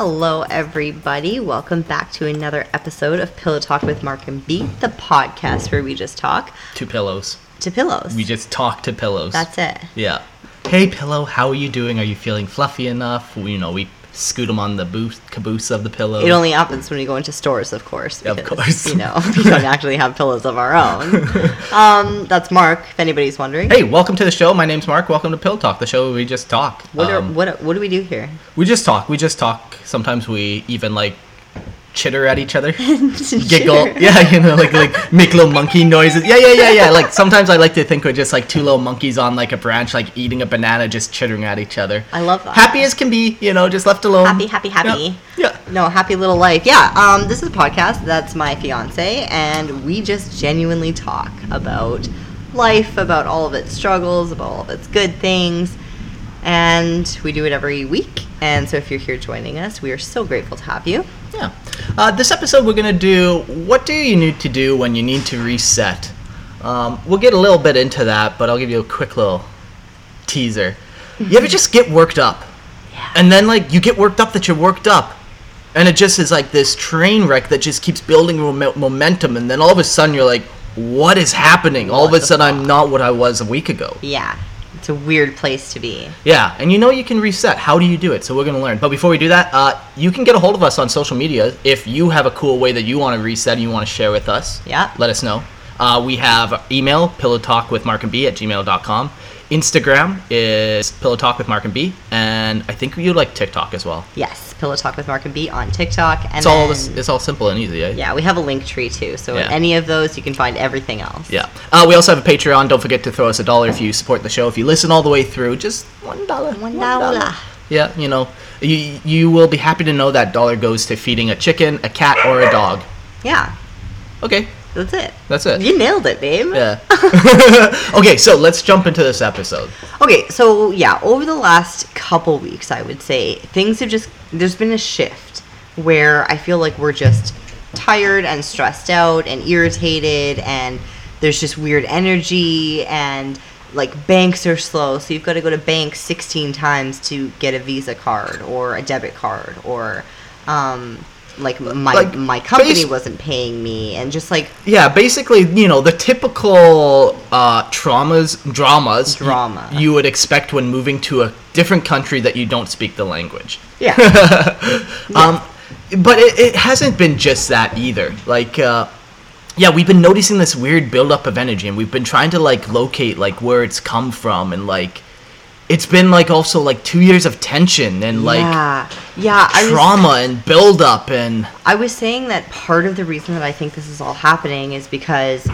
Hello, everybody. Welcome back to another episode of Pillow Talk with Mark and B, the podcast where we just talk to pillows. to pillows. We just talk to pillows. That's it. yeah. Hey pillow, how are you doing? Are you feeling fluffy enough? You know, we scoot them on the booth, caboose of the pillow. It only happens when we go into stores, of course. Because, Of course. You know, we don't actually have pillows of our own. Um, that's Mark, if anybody's wondering. Hey, welcome to the show. My name's Mark. Welcome to Pill Talk, the show where we just talk. What, are, Um, what, what do we do here? we just talk. We just talk. Sometimes we even like chitter at each other. Giggle. Yeah, you know, like like make little monkey noises. Yeah, yeah, yeah, yeah. Like sometimes I like to think we're just like two little monkeys on like a branch, like eating a banana, just chittering at each other. I love that. Happy as can be, you know, just left alone. Happy, happy, happy. Yeah. yeah. No, happy little life. Yeah, um, this is a podcast. That's my fiance, and we just genuinely talk about life, about all of its struggles, about all of its good things, and we do it every week. And so, if you're here joining us, we are so grateful to have you. Yeah. Uh, this episode, we're going to do what do you need to do when you need to reset? Um, we'll get a little bit into that, but I'll give you a quick little teaser. You ever just get worked up? Yeah. And then, like, you get worked up that you're worked up. And it just is like this train wreck that just keeps building mom- momentum. And then all of a sudden, you're like, what is happening? all of a sudden, I'm not what I was a week ago. Yeah, it's a weird place to be. Yeah, and you know you can reset. How do you do it? So we're gonna learn. But before we do that, uh, you can get a hold of us on social media if you have a cool way that you want to reset and you want to share with us. Yeah. Let us know. Uh, we have email pillow talk with mark and b at gmail.com. Instagram is pillow talk with mark and b, and I think you like TikTok as well. Yes, Pillow Talk with Mark and B on TikTok, and It's all then, this, it's all simple and easy. Eh? yeah, we have a link tree too. So Yeah. any of those, you can find everything else. Yeah. Uh, we also have a Patreon. Don't forget to throw us a dollar if you support the show. If you listen all the way through, just one dollar. One dollar. Yeah, you know, you you will be happy to know that dollar goes to feeding a chicken, a cat, or a dog. Yeah, Okay, that's it. that's it. You nailed it, babe. Yeah. okay, so let's jump into this episode. Okay, so yeah, over the last couple weeks, I would say things have just there's been a shift where I feel like we're just tired and stressed out and irritated and there's just weird energy and like banks are slow, so you've got to go to bank 16 times to get a Visa card or a debit card or um like my Like, my company base- wasn't paying me and just like Yeah, basically, you know, the typical uh, traumas, dramas, Drama. you would expect when moving to a different country that you don't speak the language. yeah. Um, but it, it hasn't been just that either. Like, uh, yeah, we've been noticing this weird buildup of energy, and we've been trying to like locate like where it's come from, and like, it's been like also like two years of tension and like yeah. Yeah, I was trauma and buildup and I was saying that part of the reason that I think this is all happening is because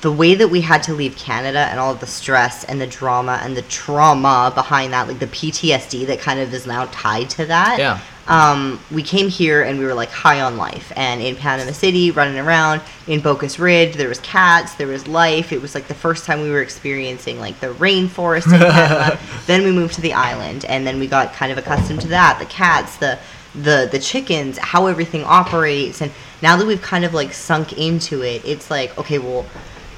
the way that we had to leave Canada and all the stress and the drama and the trauma behind that, like the PTSD that kind of is now tied to that. Yeah. Um, we came here and we were like high on life. And in Panama City, running around in Bocas Ridge, there was cats, there was life. It was like the first time we were experiencing like the rainforest in Panama. then we moved to the island, and then we got kind of accustomed to that. The cats, the the the chickens, how everything operates, and now that we've kind of like sunk into it, it's like okay, well.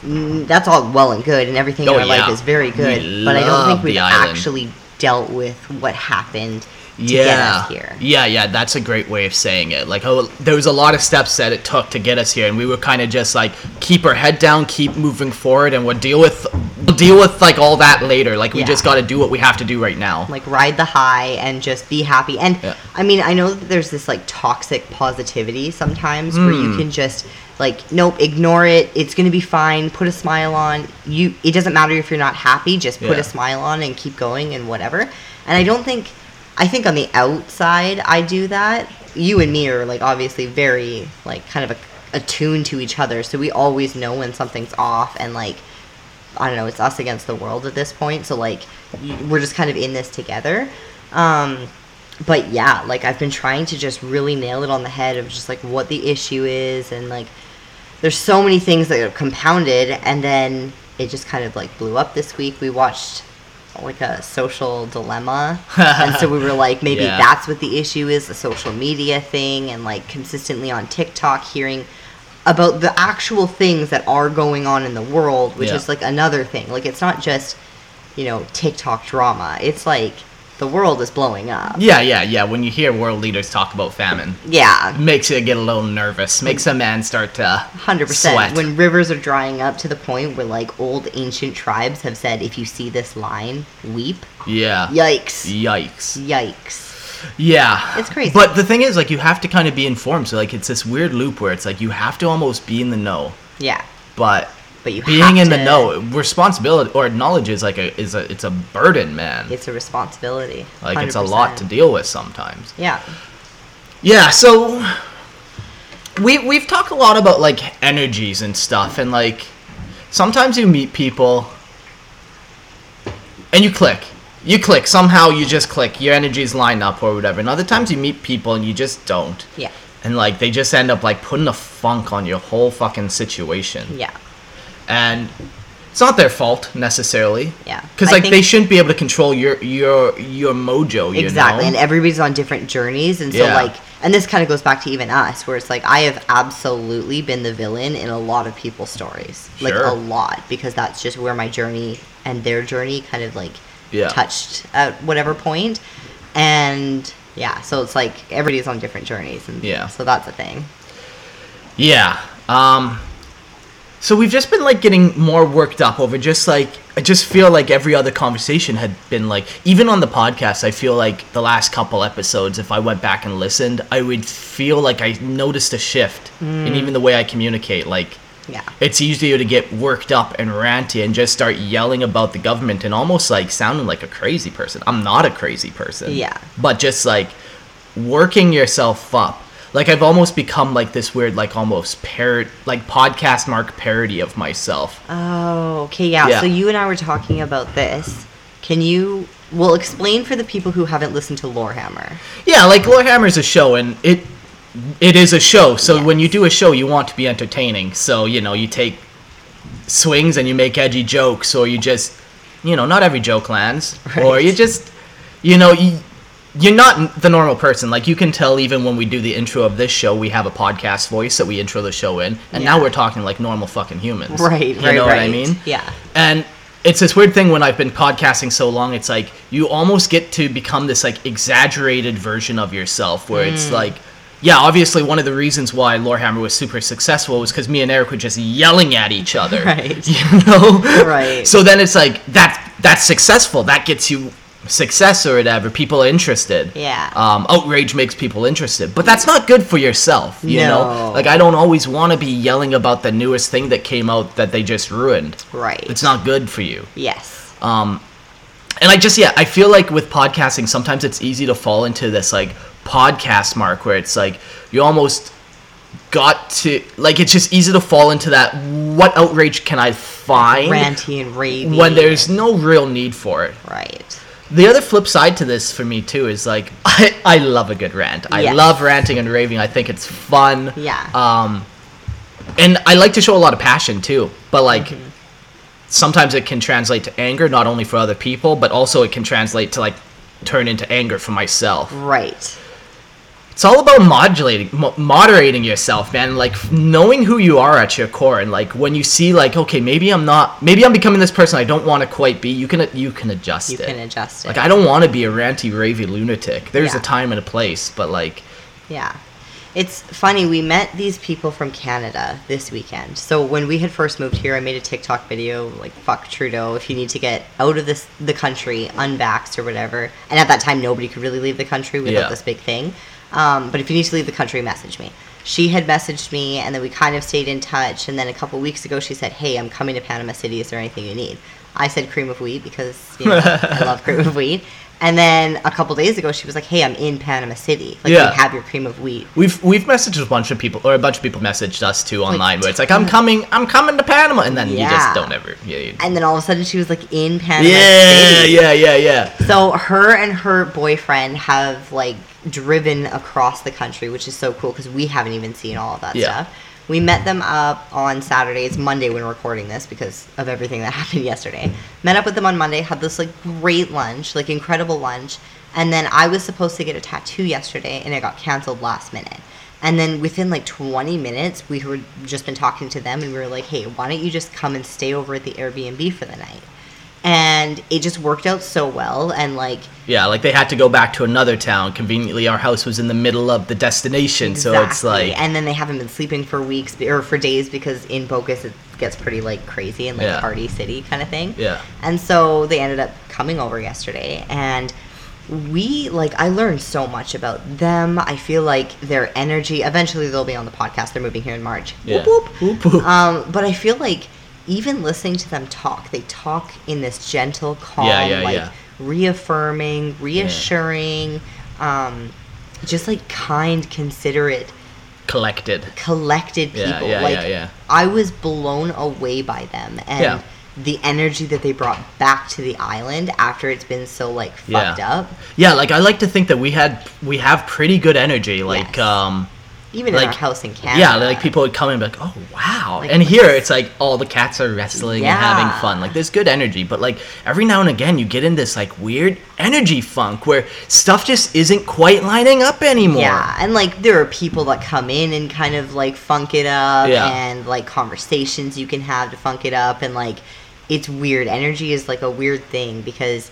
mm, That's all well and good, and everything Oh, in our life is very We good. But I don't think we've actually dealt with what happened yeah, here. yeah, yeah. That's a great way of saying it. Like, oh, there was a lot of steps that it took to get us here, and we were kind of just like keep our head down, keep moving forward, and we'll deal with we'll deal with like all that later. Like, we Yeah. just got to do what we have to do right now. like ride the high and just be happy and Yeah. i mean i know that there's this like toxic positivity sometimes where you Mm. can just like nope ignore it it's gonna be fine put a smile on you it doesn't matter if you're not happy just put Yeah. a smile on and keep going and whatever and i don't think i think on the outside i do that you and me are like obviously very like kind of a, attuned to each other so we always know when something's off and like I don't know, it's us against the world at this point. So like, we're just kind of in this together. Um, but yeah, like I've been trying to just really nail it on the head of just like what the issue is, and like, there's so many things that are compounded, and then it just kind of like blew up this week. We watched like a social dilemma, and so we were like, maybe Yeah. that's what the issue is, the social media thing, and like consistently on TikTok hearing about the actual things that are going on in the world, which Yeah. is like another thing. Like it's not just, you know, TikTok drama. It's like the world is blowing up. Yeah, yeah, yeah. When you hear world leaders talk about famine, Yeah. makes you get a little nervous. Makes a man start to hundred percent. When rivers are drying up to the point where like old ancient tribes have said, if you see this line, weep. yeah. Yikes! Yikes. Yikes! Yeah. It's crazy. But the thing is, like, you have to kind of be informed. So, like, it's this weird loop where it's like you have to almost be in the know, Yeah, but but you being in the know, responsibility or knowledge is like a is a it's a burden, man. It's a responsibility. like, it's a lot to deal with sometimes. Yeah. Yeah. So we we've talked a lot about like energies and stuff, and like sometimes you meet people and you click. You click somehow. You just click. Your energies line up or whatever. And other times you meet people and you just don't. Yeah. and like they just end up like putting a funk on your whole fucking situation Yeah. And it's not their fault necessarily Yeah. because like they shouldn't be able to control your your your mojo you exactly know? and everybody's on different journeys and so Yeah. like and this kind of goes back to even us where it's like i have absolutely been the villain in a lot of people's stories like Sure. a lot because that's just where my journey and their journey kind of like Yeah. touched at whatever point and yeah so it's like everybody's on different journeys and Yeah. so that's a thing yeah um so we've just been like getting more worked up over just like i just feel like every other conversation had been like even on the podcast i feel like the last couple episodes if i went back and listened i would feel like i noticed a shift in even the way i communicate like yeah it's easier to get worked up and ranty and just start yelling about the government and almost like sounding like a crazy person. I'm not a crazy person. Yeah. But just like working yourself up. Like I've almost become like this weird like almost parrot like podcast mark parody of myself. oh okay yeah. Yeah. so you and i were talking about this can you well explain for the people who haven't listened to lorehammer Yeah, like Lorehammer is a show and it it is a show. So Yes. when you do a show you want to be entertaining. So, you know, you take swings and you make edgy jokes or you just you know, not every joke lands. Or you just you know, you you're not the normal person. Like you can tell even when we do the intro of this show, we have a podcast voice that we intro the show in, and now we're talking like normal fucking humans. Right, You right, know what I mean? Yeah. And it's this weird thing when I've been podcasting so long, it's like you almost get to become this like exaggerated version of yourself where it's Mm. like yeah, obviously one of the reasons why Lorehammer was super successful was because me and Eric were just yelling at each other. Right. You know? Right. So then it's like that that's successful. That gets you success or whatever. People are interested. Yeah. Um, outrage makes people interested. But that's not good for yourself. You No. know? Like I don't always want to be yelling about the newest thing that came out that they just ruined. Right. It's not good for you. Yes. Um, and I just yeah, I feel like with podcasting, sometimes it's easy to fall into this like podcast mark where it's like you almost got to like it's just easy to fall into that what outrage can I find Ranty and ravey. when there's no real need for it. Right. The other flip side to this for me too is like I, I love a good rant. I Yes. love ranting and raving. I think it's fun. Yeah. Um, and I like to show a lot of passion too. But like Mm-hmm. sometimes it can translate to anger, not only for other people, but also it can translate to like turn into anger for myself. Right. It's all about modulating, mo- moderating yourself, man. Like knowing who you are at your core, and like when you see, like, okay, maybe I'm not, maybe I'm becoming this person I don't want to quite be. You can, you can adjust it. You it. can adjust it. Like I don't want to be a ranty, ravey lunatic. There's Yeah. a time and a place, but like, Yeah. It's funny, we met these people from Canada this weekend. So when we had first moved here, I made a TikTok video like fuck Trudeau if you need to get out of this the country unvaxxed or whatever. And at that time nobody could really leave the country without Yeah. this big thing. Um, but if you need to leave the country, message me. She had messaged me and then we kind of stayed in touch and then a couple weeks ago she said, Hey, I'm coming to Panama City, is there anything you need? I said cream of wheat because you know, I love cream of wheat. And then a couple days ago, she was like, "Hey, I'm in Panama City. Like, Yeah. we have your cream of wheat." we've we've messaged a bunch of people, or a bunch of people messaged us too online, where it's like, I'm coming, I'm coming to Panama, and then you just don't ever, yeah, you- And then all of a sudden, she was like in Panama yeah, City. yeah, yeah, yeah. So her and her boyfriend have like driven across the country, which is so cool because we haven't even seen all of that Yeah. stuff. We met them up on Saturday. It's Monday when we're recording this because of everything that happened yesterday. Met up with them on Monday, had this like great lunch, like incredible lunch. And then I was supposed to get a tattoo yesterday and it got canceled last minute. And then within like 20 minutes, we were just been talking to them and we were like, hey, why don't you just come and stay over at the Airbnb for the night? And it just worked out so well. And like, Yeah, like they had to go back to another town. Conveniently, our house was in the middle of the destination, so it's like and then they haven't been sleeping for weeks or for days because in Bocas it gets pretty like crazy and like Yeah. party city kind of thing. Yeah. And so they ended up coming over yesterday and we like I learned so much about them. I feel like their energy eventually they'll be on the podcast. They're moving here in March. Yeah. Whoop. Whoop, whoop. Um, but I feel like even listening to them talk, they talk in this gentle, calm, Yeah, yeah, like yeah. reaffirming, reassuring, um, just like kind, considerate, collected. collected people. yeah, like yeah, yeah. I was blown away by them and the energy that they brought back to the island after it's been so like fucked Yeah. up. Yeah, like I like to think that we had we have pretty good energy. Like Yes. um Even in our Like, house in Canada. yeah, like people would come in and be like, "Oh wow!" Like, and here it's like all the cats are wrestling and having fun. Like there's good energy, but like every now and again you get in this like weird energy funk where stuff just isn't quite lining up anymore. Yeah, and like there are people that come in and kind of like funk it up, Yeah. and like conversations you can have to funk it up, and like it's weird. Energy is like a weird thing because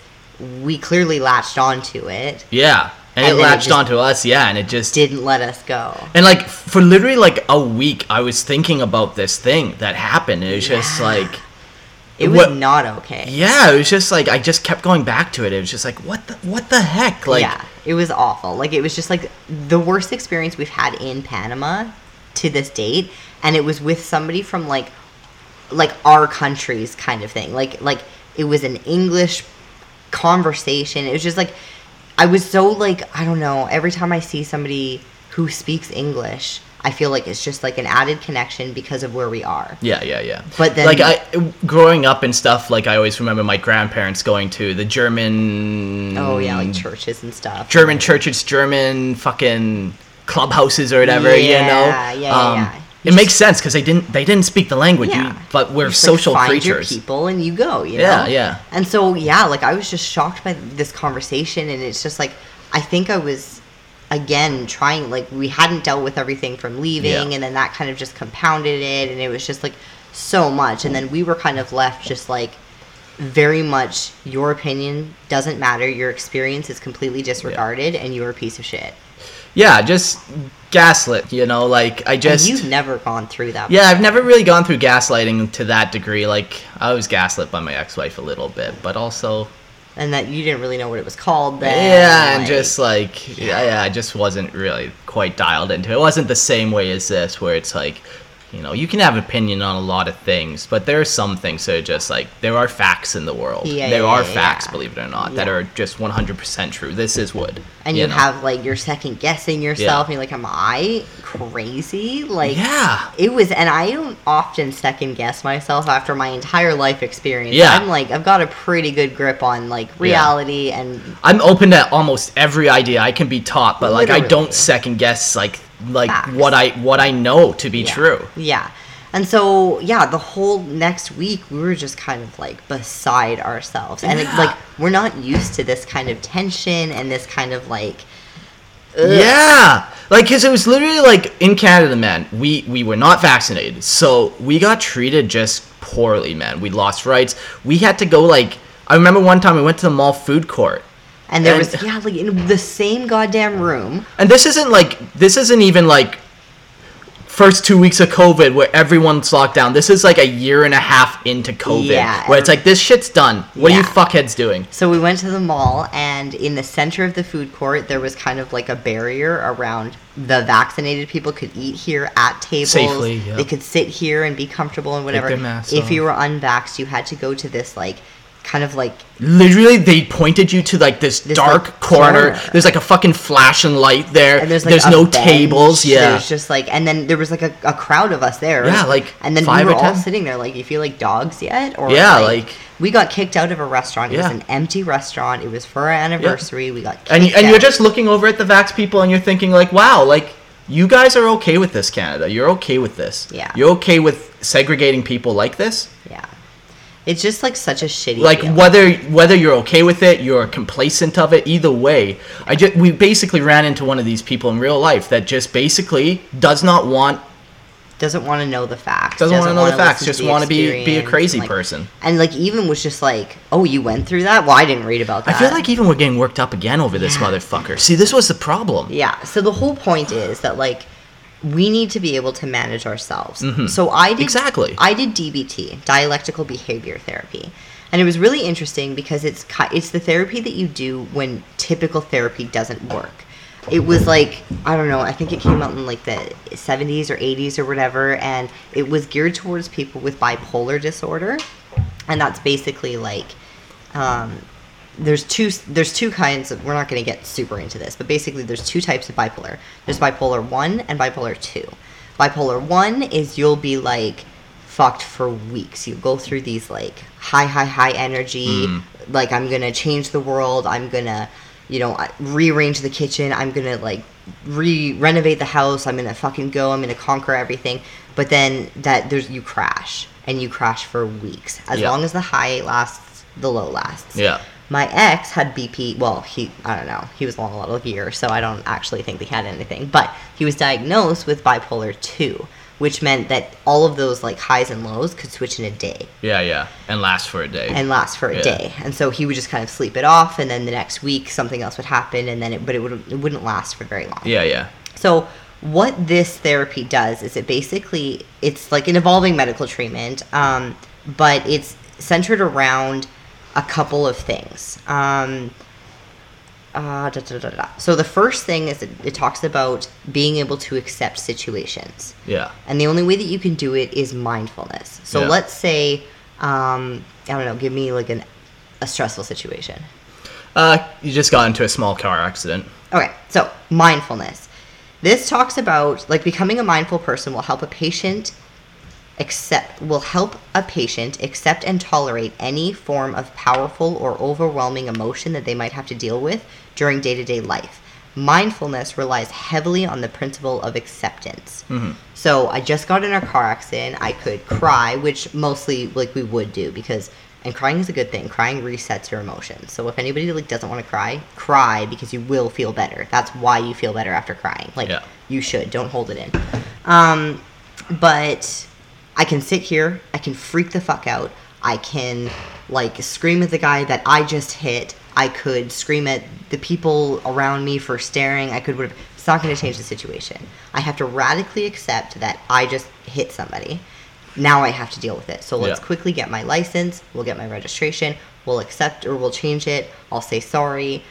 we clearly latched onto it, Yeah, and, And it then it latched onto us. Yeah, and it just didn't let us go. And like for literally like a week, I was thinking about this thing that happened. It was just like, It was What- not okay. yeah, it was just like I just kept going back to it. It was just like, what the what the heck? Like, yeah, it was awful. Like it was just like the worst experience we've had in Panama to this date, and it was with somebody from like like our countries kind of thing. Like like it was an English conversation. It was just like I was so like I don't know. Every time I see somebody who speaks English, I feel like it's just like an added connection because of where we are. yeah, yeah, yeah. But then- like I growing up and stuff, like I always remember my grandparents going to the German. Oh yeah, like churches and stuff. German churches, German fucking clubhouses or whatever. you know, yeah, yeah, yeah. Um, It makes sense because they didn't they didn't speak the language, you- Yeah. but we're just, like, social find creatures. Your people and you go. You Yeah, know? yeah. And so yeah, like I was just shocked by this conversation, and it's just like I think I was again trying like we hadn't dealt with everything from leaving, Yeah. and then that kind of just compounded it, and it was just like so much, and then we were kind of left just like very much your opinion doesn't matter your experience is completely disregarded and you're a piece of shit Yeah, just gaslit. You know, like I just and you've never gone through that Yeah, I've never really gone through gaslighting to that degree. Like I was gaslit by my ex-wife a little bit, but also and that you didn't really know what it was called then yeah, and like- just like yeah, yeah, I just wasn't really quite dialed into it. It wasn't the same way as this, where it's like, you know, you can have opinion on a lot of things, but there are some things that are just like there are facts in the world. Yeah, there yeah, are yeah, facts, believe it or not, that are just 100% true. This is wood. and you, know? have like you're second guessing yourself and you're like am i crazy like yeah. it was and i don't often second guess myself after my entire life experience Yeah. i'm like i've got a pretty good grip on like reality and I'm open to almost every idea I can be taught, but like I don't second guess like like Facts. what I what I know to be yeah, true. yeah and so yeah the whole next week we were just kind of like beside ourselves and it, like we're not used to this kind of tension and this kind of like ugh. Yeah, like because it was literally like in Canada, man. We we were not vaccinated, so we got treated just poorly, man. We lost rights. We had to go like I remember one time we went to the mall food court, and there And- was yeah like in the same goddamn room and this isn't like this isn't even like first two weeks of COVID where everyone's locked down. This is like a year and a half into COVID, Yeah, where it's like this shit's done. What are you fuckheads doing? So we went to the mall, and in the center of the food court, there was kind of like a barrier around the vaccinated people could eat here at tables. Safely, yeah. They could sit here and be comfortable and whatever. if you were unvaxxed, you had to go to this like kind of like Literally, they pointed you to like this, This, dark like, corner. corner. There's like a fucking flashing light there. and there's there's, like a no bench, tables. Yeah, There's just like and then there was like a, a crowd of us there. Yeah, like and then five we were all 10. sitting there like you feel like dogs yet or Yeah, like- we got kicked out of a restaurant. It Yeah. was an empty restaurant. It was for our anniversary. We got kicked and and you're just looking over at the vax people and you're thinking like, wow, like you guys are okay with this, Canada. You're okay with this. Yeah. You're okay with segregating people like this. yeah. It's just like such a shitty Like feeling. whether whether you're okay with it, you're complacent of it. Either way, I just we basically ran into one of these people in real life that just basically does not want doesn't want to know the facts. Doesn't wanna know the facts, just wanna be- be a crazy and, like- person. And like even was just like, oh, you went through that? Well, I didn't read about that. I feel like even we're getting worked up again over this Yeah. motherfucker. See, this was the problem. Yeah. So the whole point is that like we need to be able to manage ourselves. Mhm. So I did Exactly. I did DBT, dialectical behavior therapy. And it was really interesting because it's it's the therapy that you do when typical therapy doesn't work. It was like I don't know, I think it came out in like the 70s or 80s or whatever and it was geared towards people with bipolar disorder. And that's basically like um, there's two there's two kinds of we're not going to get super into this but basically there's two types of bipolar there's bipolar 1 and bipolar 2 bipolar 1 is you'll be like fucked for weeks you go through these like high high high energy Mm. like i'm going to change the world i'm going to you know rearrange the kitchen i'm going to like re renovate the house i'm going to fucking go i'm going to conquer everything but then that there's you crash and you crash for weeks as Yeah. long as the high lasts the low lasts Yeah. My ex had BP. Well, he I don't know. He was along a lot of years, so I don't actually think he had anything. But he was diagnosed with bipolar two, which meant that all of those like highs and lows could switch in a day Yeah, yeah. And last for a day. and last for a Yeah. day. And so he would just kind of sleep it off, and then the next week something else would happen, and then it but it would it wouldn't last for very long. yeah, yeah. So what this therapy does is it basically it's like an evolving medical treatment, um, but it's centered around a couple of things. Um, uh, da, da, da. So the first thing is it, it talks about being able to accept situations, Yeah. and the only way that you can do it is mindfulness. So Yeah. let's say um, I don't know, give me like an a stressful situation. Uh, you just got into a small car accident. Okay, so mindfulness. This talks about like becoming a mindful person will help a patient accept will help a patient accept and tolerate any form of powerful or overwhelming emotion that they might have to deal with during day-to-day life. Mindfulness relies heavily on the principle of acceptance. Mhm. So I just got in a car accident. I could cry, which mostly like we would do because and crying is a good thing. Crying resets your emotions. So if anybody like doesn't want to cry, cry because you will feel better. That's why you feel better after crying. Like Yeah. you should. Don't hold it in. Um, but I can sit here. I can freak the fuck out. I can like scream at the guy that I just hit. I could scream at the people around me for staring. I could. whatever. It's not going to change the situation. I have to radically accept that I just hit somebody. Now I have to deal with it. So let's Yeah. quickly get my license. We'll get my registration. We'll accept or we'll change it. I'll say sorry.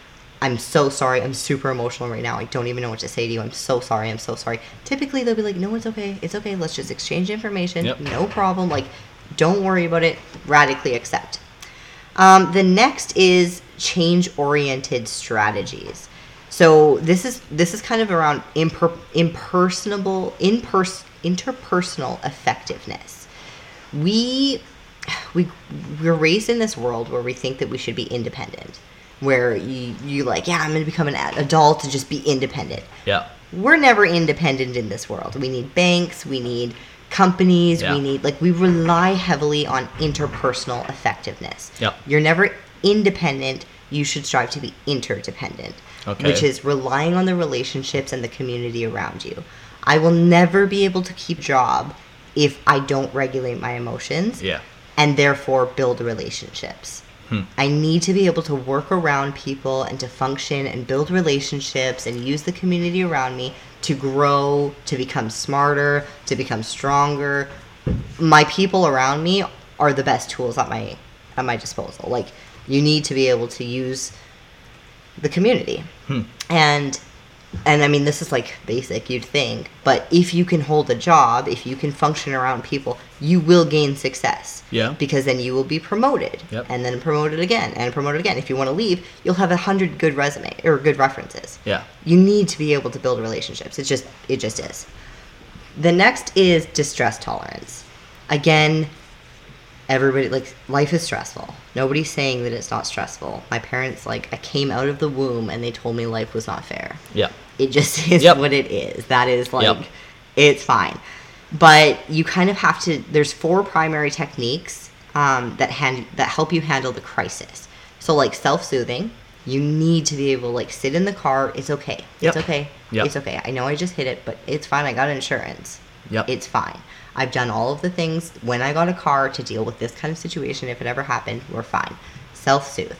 I'm so sorry. I'm super emotional right now. I don't even know what to say to you. I'm so sorry. I'm so sorry. Typically, they'll be like, no, it's okay. It's okay. Let's just exchange information. Yep. No problem. Like, don't worry about it. Radically accept. Um, the next is change oriented strategies. So this is this is kind of around imper- impersonable impers- interpersonal effectiveness. We we we're raised in this world where we think that we should be independent. Where you you like, yeah, I'm going to become an adult to just be independent Yeah. we're never independent in this world. We need banks, we need companies, Yeah. we need like we rely heavily on interpersonal effectiveness. yeah. You're never independent, you should strive to be interdependent. Okay. Which is relying on the relationships and the community around you. I will never be able to keep job if I don't regulate my emotions Yeah. and therefore build relationships. Hmm. I need to be able to work around people and to function and build relationships and use the community around me to grow, to become smarter, to become stronger. My people around me are the best tools at my at my disposal. Like you need to be able to use the community. Hmm. And and I mean this is like basic you'd think, but if you can hold a job, if you can function around people, you will gain success. Yeah. Because then you will be promoted. Yep. And then promoted again and promoted again. If you want to leave, you'll have a hundred good resume or good references. Yeah. You need to be able to build relationships. It just it just is. The next is distress tolerance. Again, everybody like life is stressful. Nobody's saying that it's not stressful. My parents like I came out of the womb and they told me life was not fair. Yeah. It just is Yep. what it is. That is like Yep. it's fine. But you kind of have to there's four primary techniques um, that hand that help you handle the crisis. So like self-soothing, you need to be able to like sit in the car, it's okay. Yep. It's okay. It's okay. I know I just hit it, but it's fine. I got insurance. Yep. It's fine. I've done all of the things when I got a car to deal with this kind of situation. If it ever happened, we're fine. Self soothe.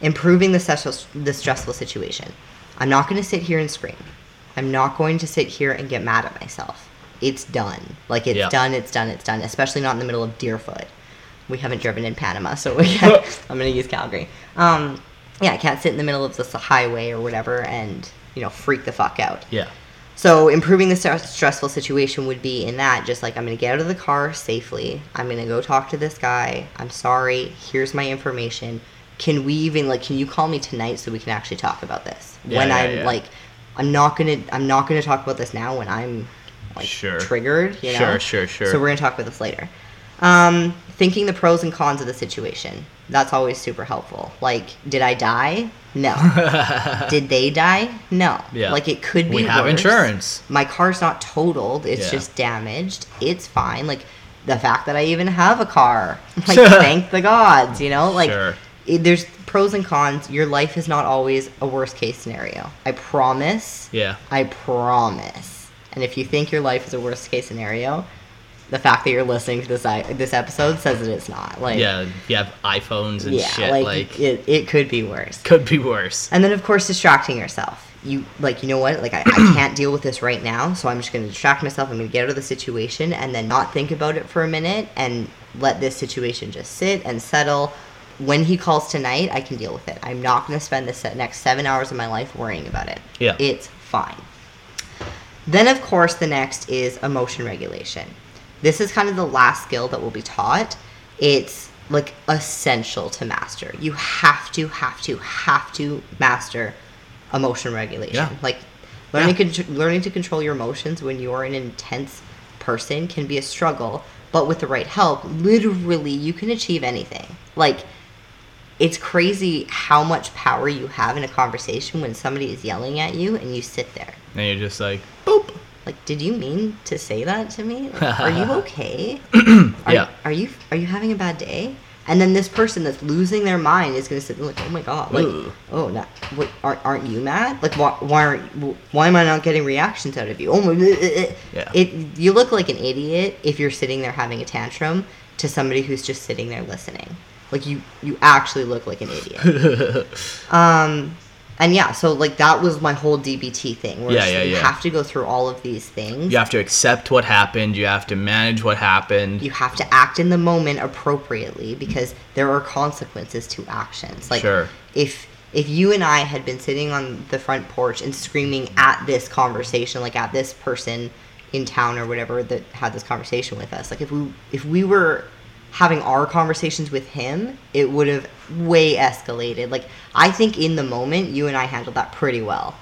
Improving the stressful, the stressful situation. I'm not going to sit here and scream. I'm not going to sit here and get mad at myself. It's done. Like it's done. It's done. It's done. Especially not in the middle of Deerfoot. We haven't driven in Panama, so we I'm going to use Calgary. Um, yeah, I can't sit in the middle of this highway or whatever and you know freak the fuck out. Yeah. So improving the stress- stressful situation would be in that just like I'm going to get out of the car safely. I'm going to go talk to this guy. I'm sorry. Here's my information. Can we even like can you call me tonight so we can actually talk about this? Yeah, when yeah, I'm yeah. like I'm not going to I'm not going to talk about this now when I'm like Sure. triggered, you know. Sure, sure, sure. So we're going to talk about this later. Um thinking the pros and cons of the situation. That's always super helpful. Like did I die? No. did they die? No. Yeah. Like it could be We have worse insurance. my car's not totaled it's Yeah. just damaged it's fine like the fact that i even have a car like thank the gods you know like Sure. it, there's pros and cons your life is not always a worst case scenario i promise Yeah. i promise and if you think your life is a worst case scenario the fact that you're listening to this this episode says that it's not like Yeah. You have iPhones and yeah shit. like, Like, it, it could be worse could be worse. and then of course distracting yourself. You like you know what? Like I, I can't deal with this right now, so I'm just gonna distract myself. I'm gonna get out of the situation and then not think about it for a minute and let this situation just sit and settle. When he calls tonight, I can deal with it. I'm not gonna spend the next seven hours of my life worrying about it. Yeah. It's fine. Then, of course, the next is emotion regulation. This is kind of the last skill that will be taught. It's like essential to master. You have to, have to, have to master emotion regulation. Yeah. Like learning, Yeah. contr- learning to control your emotions when you are an intense person can be a struggle, but with the right help, literally, you can achieve anything. Like, it's crazy how much power you have in a conversation when somebody is yelling at you and you sit there. And you're just like, boop. Like, did you mean to say that to me? Like, are you okay? Are, Yeah. Are you are you having a bad day? And then this person that's losing their mind is gonna sit there like, oh my god, like, Ooh. oh, not, what, aren't, aren't you mad? Like, why, why aren't, why am I not getting reactions out of you? Oh my, uh, uh, uh. Yeah. it, you look like an idiot if you're sitting there having a tantrum to somebody who's just sitting there listening. Like, you, you actually look like an idiot. Um, and yeah, so like that was my whole DBT thing. Where Yeah, yeah, you yeah. have to go through all of these things. You have to accept what happened. You have to manage what happened. You have to act in the moment appropriately because there are consequences to actions. Like Sure. if if you and I had been sitting on the front porch and screaming at this conversation, like at this person in town or whatever that had this conversation with us, like if we if we were having our conversations with him, it would have way escalated. Like I think in the moment you and I handled that pretty well.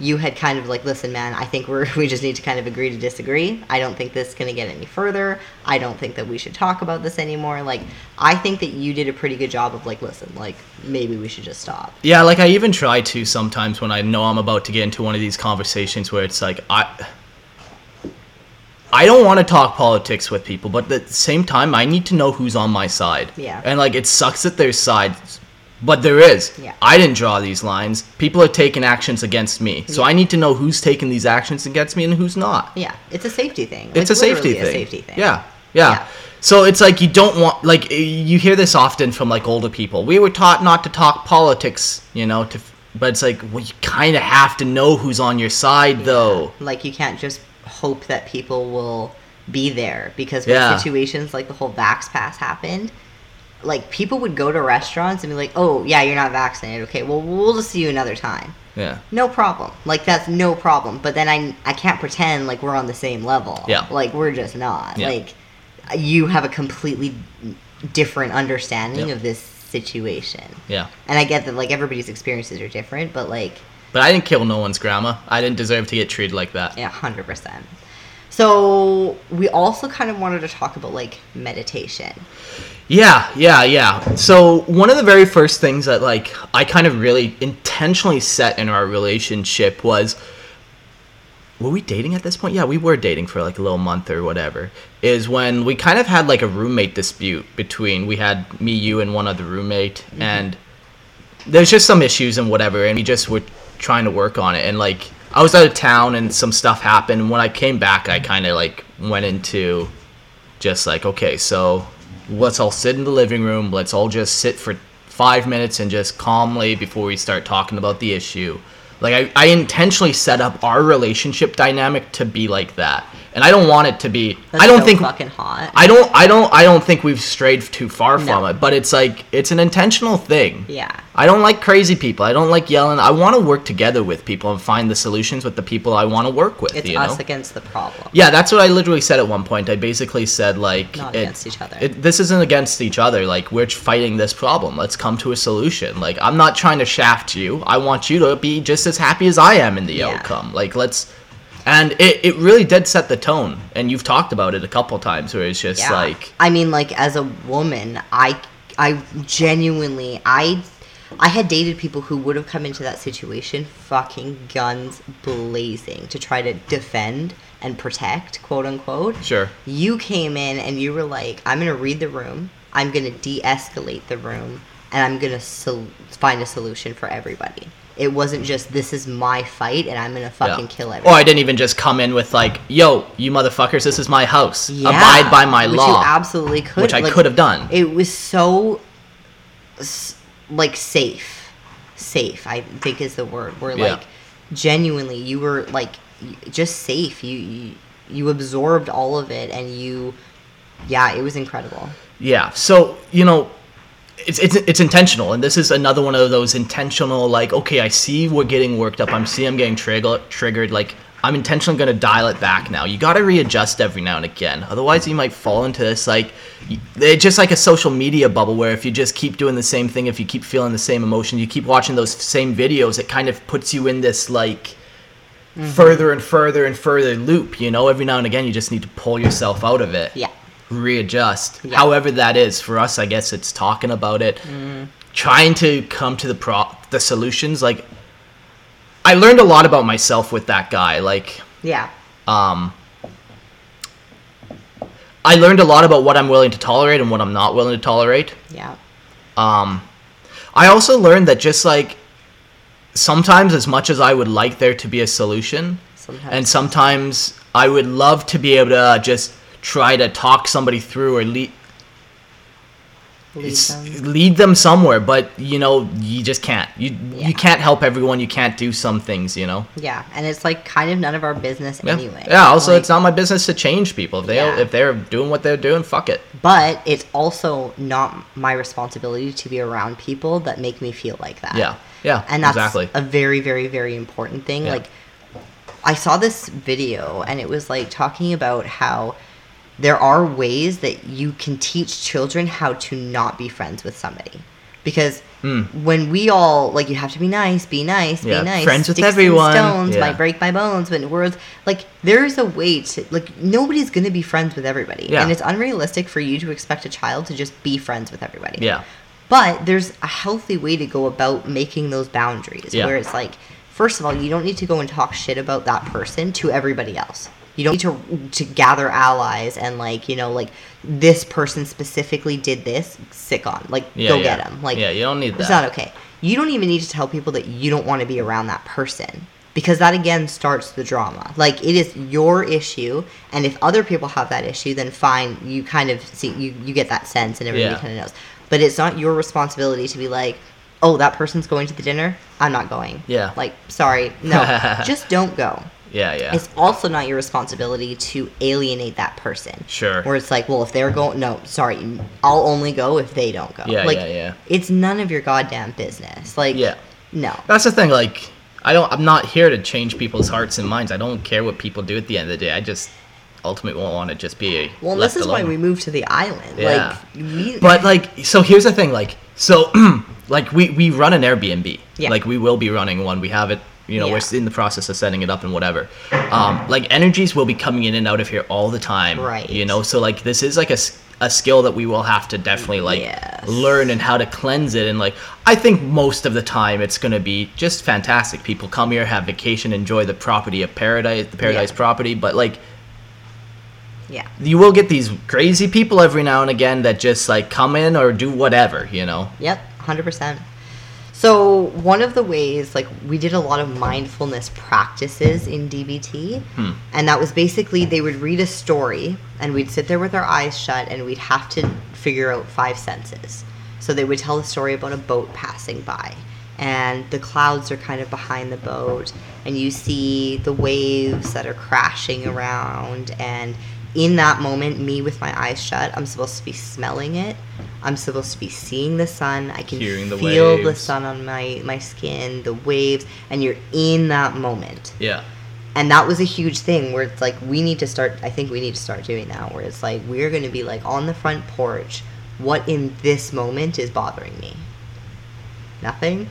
You had kind of like, listen, man, I think we're we just need to kind of agree to disagree. I don't think this is gonna get any further. I don't think that we should talk about this anymore. Like I think that you did a pretty good job of like, listen, like maybe we should just stop. Yeah, like I even try to sometimes when I know I'm about to get into one of these conversations where it's like I I don't want to talk politics with people, but at the same time I need to know who's on my side. Yeah. And like it sucks that there's sides but there is. Yeah. I didn't draw these lines. People are taking actions against me. So Yeah. I need to know who's taking these actions against me and who's not. Yeah, it's a safety thing. It's a safety thing. A safety thing. Yeah, yeah. Yeah. So it's like you don't want like eh, you hear this often from like older people. We were taught not to talk politics, you know, to but it's like well you kind of have to know who's on your side though. Like you can't just hope that people will be there because when Yeah. situations like the whole Vax Pass happened, like people would go to restaurants and be like, "Oh, yeah, you're not vaccinated. Okay, well, we'll just see you another time." Yeah. No problem. Like that's no problem. But then I I can't pretend like we're on the same level. Yeah. Like we're just not. Yeah. Like you have a completely different understanding Yeah. of this situation. Yeah. And I get that like everybody's experiences are different, but like But I didn't kill no one's grandma. I didn't deserve to get treated like that. Yeah, hundred percent. So we also kind of wanted to talk about like meditation. Yeah, yeah, yeah. So one of the very first things that like I kind of really intentionally set in our relationship was were we dating at this point? Yeah, we were dating for like a little month or whatever. Is when we kind of had like a roommate dispute between we had me, you, and one other roommate, mm-hmm. and there's just some issues and whatever, and we just were trying to work on it. And like I was out of town and some stuff happened. When I came back, I kind of like went into just like, okay, so let's all sit in the living room. Let's all just sit for five minutes and just calmly before we start talking about the issue. Like I, I intentionally set up our relationship dynamic to be like that, and I don't want it to be. That's I don't so think fucking hot. I don't I don't I don't think we've strayed too far No. from it, but it's like it's an intentional thing. yeah. I don't like crazy people. I don't like yelling. I want to work together with people and find the solutions with the people I want to work with, It's us know. against the problem. Yeah, that's what I literally said at one point. I basically said like Not it- against each other. It, this isn't against each other. Like we're fighting this problem. Let's come to a solution. Like I'm not trying to shaft you. I want you to be just as happy as I am in the Yeah. outcome. Like let's and it, it really did set the tone. And you've talked about it a couple times where it's just Yeah. like I mean, like as a woman, I I genuinely I I had dated people who would have come into that situation fucking guns blazing to try to defend and protect, quote unquote. sure. You came in and you were like, I'm gonna read the room, I'm gonna de-escalate the room, and I'm gonna sol- find a solution for everybody. It wasn't just this is my fight and I'm gonna fucking Yeah. kill Or everyone. I didn't even just come in with like, "Yo, you motherfuckers, this is my house. Yeah, Abide by my which law," You absolutely could. which I like, could have done. It was so, like safe, safe. I think is the word. Where Yeah. like, genuinely, you were like, just safe. You, you you absorbed all of it, and you, yeah, it was incredible. Yeah. So you know, it's it's it's intentional, and this is another one of those intentional. Like, okay, I see we're getting worked up. I'm see I'm getting trigger, triggered. Like, I'm intentionally going to dial it back now. You got to readjust every now and again. Otherwise, you might fall into this like it's just like a social media bubble where if you just keep doing the same thing, if you keep feeling the same emotion, you keep watching those same videos, it kind of puts you in this like mm-hmm. further and further and further loop. You know, every now and again, you just need to pull yourself out of it Yeah. Readjust. Yeah. However that is for us, I guess it's talking about it, trying to come to the pro the solutions. Like I learned a lot about myself with that guy. Like Yeah. um, I learned a lot about what I'm willing to tolerate and what I'm not willing to tolerate. Yeah. Um, I also learned that just like sometimes, as much as I would like there to be a solution, Sometimes. and sometimes I would love to be able to just try to talk somebody through or lead Lead them. lead them somewhere. But you know, you just can't. You Yeah. you can't help everyone. You can't do some things. You know. Yeah, and it's like kind of none of our business Yeah. anyway. Yeah. Also, Like, it's not my business to change people. If they Yeah. if they're doing what they're doing, fuck it. But it's also not my responsibility to be around people that make me feel like that. Yeah. Yeah. and that's exactly. a very very very important thing like i saw this video and it was like talking about how there are ways that you can teach children how to not be friends with somebody because Mm. when we all like you have to be nice be nice Yeah, be nice friends with Sticks everyone, stones yeah. might break my bones but words like there's a way to like nobody's gonna be friends with everybody Yeah. and it's unrealistic for you to expect a child to just be friends with everybody Yeah. but there's a healthy way to go about making those boundaries Yeah. where it's like, first of all, you don't need to go and talk shit about that person to everybody else. You don't need to to gather allies and like, you know, like this person specifically did this, sick on. Like Yeah, go yeah. get him. Like yeah, you don't need that. it's not okay. You don't even need to tell people that you don't want to be around that person because that again starts the drama. Like it is your issue, and if other people have that issue, then fine. You kind of see you you get that sense, and everybody Yeah. kind of knows. But it's not your responsibility to be like, oh, that person's going to the dinner. I'm not going. Yeah. Like sorry, no, just don't go. Yeah, yeah. It's also not your responsibility to alienate that person. Sure. Where it's like, well, if they're going, no, sorry, I'll only go if they don't go. Yeah, like, yeah, yeah. It's none of your goddamn business. Like, Yeah. no. That's the thing. Like, I don't. I'm not here to change people's hearts and minds. I don't care what people do at the end of the day. I just ultimately won't want to just be. A well, left this is why we moved to the island. Yeah. Like, we, But like, so here's the thing. Like, so like we we run an Airbnb. Yeah. Like we will be running one. We have it. You know, Yeah. we're in the process of setting it up and whatever. Um, like energies will be coming in and out of here all the time. Right. You know, so like this is like a, a skill that we will have to definitely like Yes. learn and how to cleanse it and like I think most of the time it's gonna be just fantastic. People come here, have vacation, enjoy the property of paradise, the paradise Yeah. property, but like yeah. you will get these crazy people every now and again that just like come in or do whatever, you know. Yep, 100%. So one of the ways, like we did a lot of mindfulness practices in DBT, Hmm. and that was basically they would read a story, and we'd sit there with our eyes shut, and we'd have to figure out five senses. So they would tell a story about a boat passing by, and the clouds are kind of behind the boat, and you see the waves that are crashing around, and in that moment, me with my eyes shut, I'm supposed to be smelling it. I'm supposed to be seeing the sun. I can Hearing the feel the sun on my, my skin, the waves, and you're in that moment. Yeah. And that was a huge thing where it's like, we need to start, I think we need to start doing that, where it's like, we're going to be like on the front porch. What in this moment is bothering me? Nothing?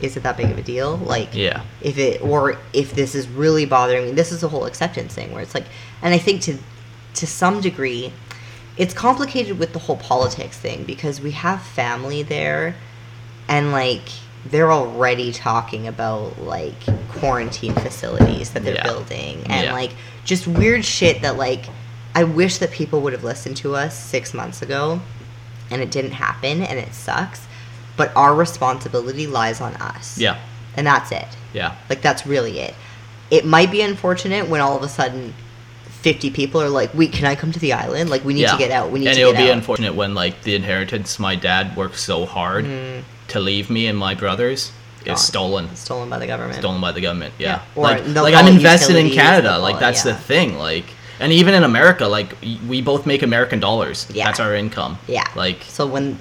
Is it that big of a deal? Like, Yeah. if it or if this is really bothering me this is a whole acceptance thing where it's like and i think to to some degree it's complicated with the whole politics thing because we have family there and like they're already talking about like quarantine facilities that they're Yeah. building and Yeah. like just weird shit that like i wish that people would have listened to us six months ago and it didn't happen and it sucks but our responsibility lies on us Yeah. and that's it Yeah. like that's really it. It might be unfortunate when all of a sudden, fifty people are like, "Wait, can I come to the island? Like, we need yeah. to get out. We need and to it'll be out." unfortunate when like the inheritance my dad worked so hard to leave me and my brothers Mm. Is stolen. Stolen by the government. Stolen by the government. Yeah. Yeah. Or Like, like I'm invested in Canada. Like it- that's the thing. Like and even in America, like we both make American dollars. Yeah. That's our income. Yeah. Like So when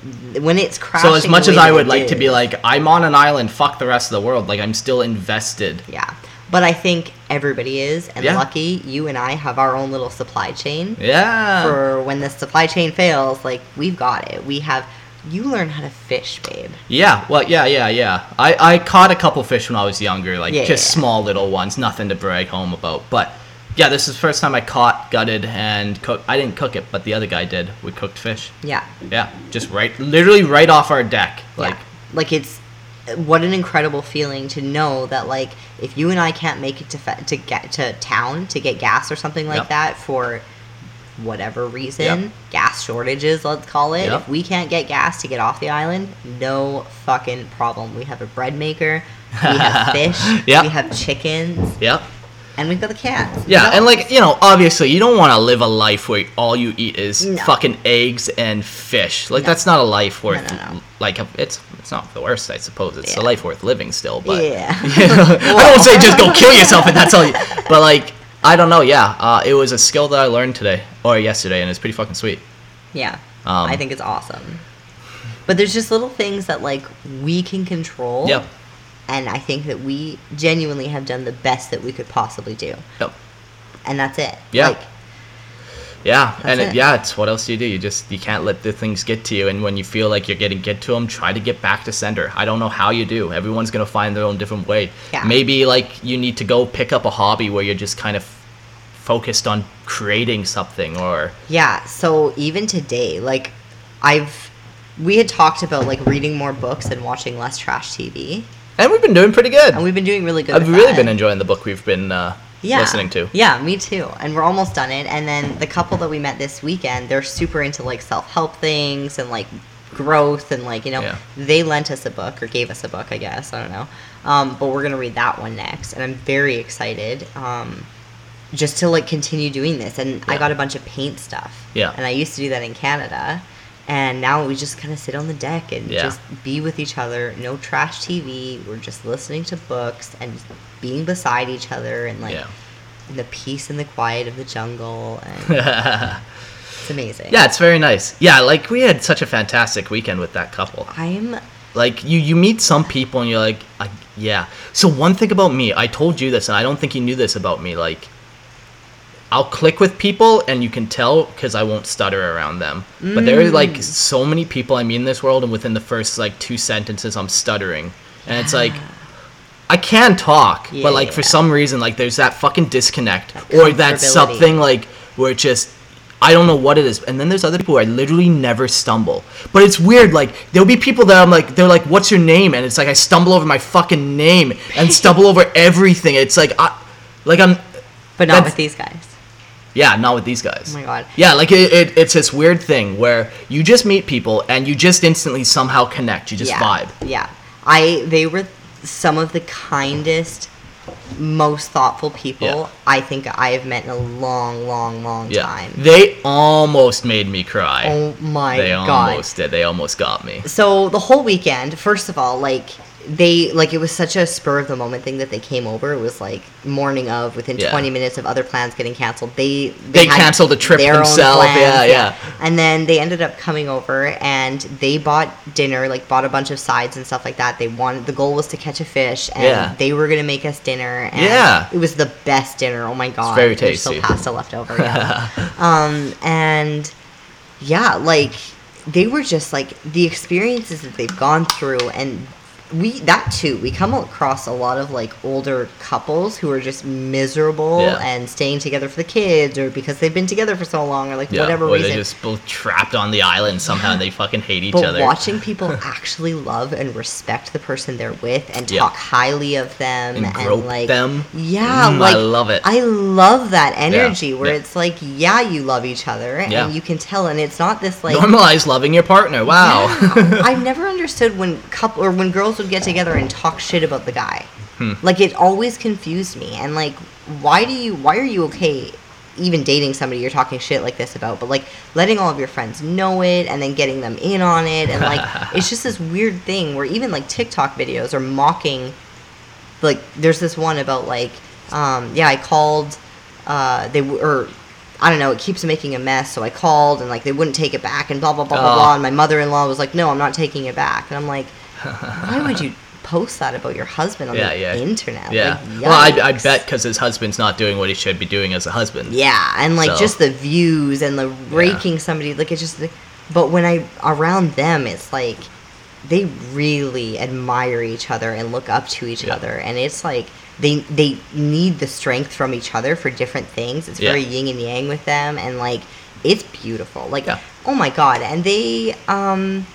when it's crashing. so as much as I would like to be like I'm on an island, fuck the rest of the world. Like I'm still invested. yeah. But I think everybody is, and Yeah. lucky you and I have our own little supply chain Yeah. for when the supply chain fails. Like we've got it. We have. You learn how to fish, babe. Yeah, well, yeah, yeah, yeah. I, I caught a couple fish when I was younger, like Yeah, just yeah. small little ones, nothing to brag home about. But yeah, this is the first time I caught, gutted, and cooked. I didn't cook it, but the other guy did. We cooked fish. Yeah. Yeah, just right, literally right off our deck. Like, yeah. like it's what an incredible feeling to know that like if you and I can't make it to fe- to get to town to get gas or something like Yep. that for whatever reason, Yep. gas shortages, let's call it. Yep. If we can't get gas to get off the island, no fucking problem. We have a bread maker, we have fish, we have chickens, yep. And we've got the cats. Yeah, and like you know, obviously, you don't want to live a life where all you eat is No. fucking eggs and fish. Like No. that's not a life worth. no, no. Like it's it's not the worst, I suppose. It's a Yeah. life worth living still. But Yeah. I don't say just go kill yourself and that's all. You, but like I don't know. Yeah, uh, it was a skill that I learned today or yesterday, and it's pretty fucking sweet. Yeah. Um, I think it's awesome. But there's just little things that like we can control. Yep. And I think that we genuinely have done the best that we could possibly do. Yep. And that's it. Yeah. Like Yeah, and it, it. yeah, it's what else do you do? You just you can't let the things get to you, and when you feel like you're getting get to them, try to get back to sender. I don't know how you do. Everyone's gonna find their own different way. Yeah. Maybe like you need to go pick up a hobby where you're just kind of focused on creating something, or yeah, so even today, like I've we had talked about like reading more books and watching less trash TV. And we've been doing pretty good. And we've been doing really good. I've really that. been enjoying the book we've been uh, yeah. listening to. Yeah, me too. And we're almost done it. And then the couple that we met this weekend, they're super into like self help things and like growth and like you know Yeah. they lent us a book or gave us a book, I guess I don't know. Um, but we're gonna read that one next, and I'm very excited. Um, just to like continue doing this, and I got a bunch of paint stuff. Yeah. And I used to do that in Canada. And now we just kind of sit on the deck and Yeah. just be with each other. No trash TV. We're just listening to books and being beside each other and like Yeah. in the peace and the quiet of the jungle and it's amazing Yeah, it's very nice. Yeah, like we had such a fantastic weekend with that couple. i'm Like you, you meet some people and you're like, I, yeah. So one thing about me, I told you this, and I don't think you knew this about me. Like, I'll click with people, and you can tell because I won't stutter around them. But there are mm. like so many people I meet in this world, and within the first like two sentences, I'm stuttering, and it's like. I can talk, but like for some reason, like there's that fucking disconnect, or that something like where it just I don't know what it is. And then there's other people where I literally never stumble. But it's weird, like there'll be people that I'm like they're like, What's your name? And it's like I stumble over my fucking name and stumble over everything. It's like I like I'm but not with these guys yeah, not with these guys. oh my god Yeah, like it, it, it's this weird thing where you just meet people and you just instantly somehow connect. You just yeah vibe. yeah I they were some of the kindest, most thoughtful people Yeah. I think I have met in a long, long, long Yeah. time. They almost made me cry. Oh my they god. They almost did. They almost got me. So the whole weekend, first of all, like they like it was such a spur of the moment thing that they came over. It was like morning of, within Yeah. 20 minutes of other plans getting canceled. They They had canceled the trip themselves. Yeah, yeah. And then they ended up coming over and they bought dinner, like bought a bunch of sides and stuff like that. They wanted the goal was to catch a fish, and Yeah. they were gonna make us dinner. And Yeah. it was the best dinner. Oh my god, very There's still pasta left over. Yeah. um, and yeah, like they were just like the experiences that they've gone through and we that too we come across a lot of like older couples who are just miserable Yeah. and staying together for the kids or because they've been together for so long or like Yeah. whatever or reason they're just both trapped on the island somehow and they fucking hate each but other. watching people actually love and respect the person they're with and Yeah. talk highly of them And and, like them. yeah Mm, I love it. i love that energy where it's like yeah you love each other and you can tell and it's not this like Normalize loving your partner. Wow. I've never understood when couple or when girls would get together and talk shit about the guy. Hmm. Like it always confused me. And like, why do you? Why are you okay? Even dating somebody you're talking shit like this about, but like letting all of your friends know it and then getting them in on it, and like it's just this weird thing where even like TikTok videos are mocking. Like, there's this one about like, um, yeah, I called, uh, they w- or I don't know, it keeps making a mess. So I called and like they wouldn't take it back and blah blah blah blah Oh. blah. And my mother in law was like, "No, I'm not taking it back." And I'm like, "Why would you post that about your husband on Yeah, the yeah. internet?" yeah. Like, well, I, I bet because his husband's not doing what he should be doing as a husband. Yeah, and like So- just the views and the raking somebody like it's just. But when I around them, it's like they really admire each other and look up to each Yeah. other, and it's like they they need the strength from each other for different things. It's Yeah. very yin and yang with them, and like it's beautiful. Like Yeah. oh my god, and they um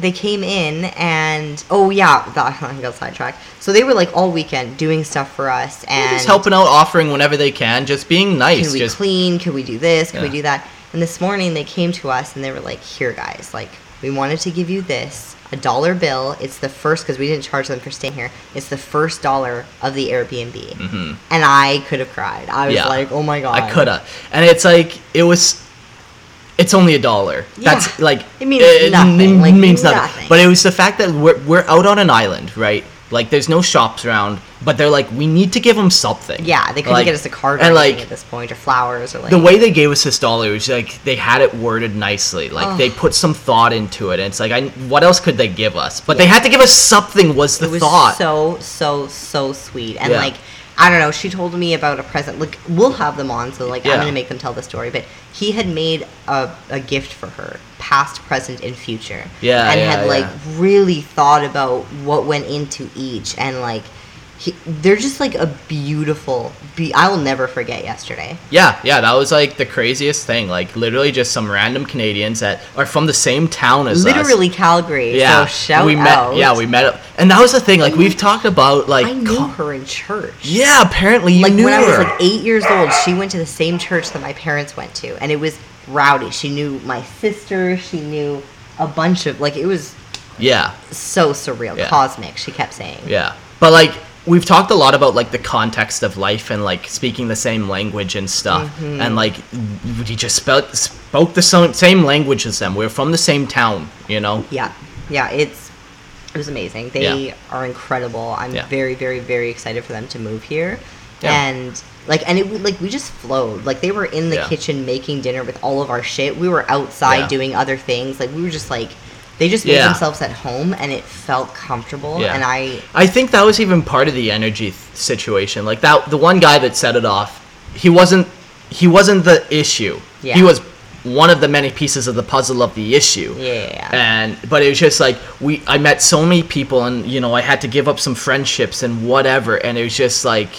they came in and oh yeah, the, I got sidetracked. So they were like all weekend doing stuff for us and just helping out, offering whenever they can, just being nice. can we just clean? Can we do this? Can we do that? And this morning they came to us and they were like, "Here, guys, like we wanted to give you this a dollar bill. It's the first because we didn't charge them for staying here. It's the first dollar of the Airbnb." Mhm. And I could have cried. I was Yeah. like, "Oh my god!" I coulda, and it's like it was. It's only a dollar. Yeah. That's like It means nothing, like, means nothing. nothing. But it was the fact that we're we're out on an island, right? Like there's no shops around, but they're like we need to give them something. Yeah, they couldn't Like- get us a card or and like at this point, or flowers, or like the way they gave us this dollar was like they had it worded nicely like Ugh. they put some thought into it and it's like I, what else could they give us but they had to give us something was the it was thought so so so sweet and Yeah. like i don't know she told me about a present. Like we'll have them on so like i'm gonna make them tell the story. But he had made a, a gift for her past present and future. Yeah, and yeah, had like really thought about what went into each and like he, they're just like a beautiful be- i will never forget yesterday yeah yeah that was like the craziest thing like literally just some random canadians that are from the same town as us literally calgary yeah so shout we met out yeah we met up and that was the thing like we've talked about like i knew co- her in church yeah apparently you like knew when I was like eight years old, she went to the same church that my parents went to, and it was rowdy. She knew my sister. She knew a bunch of like it was yeah so surreal, Yeah. cosmic. She kept saying, Yeah. But like we've talked a lot about like the context of life and like speaking the same language and stuff. Mm-hmm. And like we just spoke spoke the same language as them. We're from the same town, you know. yeah, yeah, it's it was amazing. They Yeah. are incredible. I'm Yeah. very, very, very excited for them to move here, Yeah. and. Like and it like we just flowed. Like they were in the kitchen making dinner with all of our shit. We were outside doing other things. Like we were just like they just made Yeah. themselves at home and it felt comfortable. Yeah. And I I think that was even part of the energy th- situation. Like that the one guy that set it off, he wasn't he wasn't the issue. Yeah. He was one of the many pieces of the puzzle of the issue. Yeah. And but it was just like we I met so many people and you know I had to give up some friendships and whatever and it was just like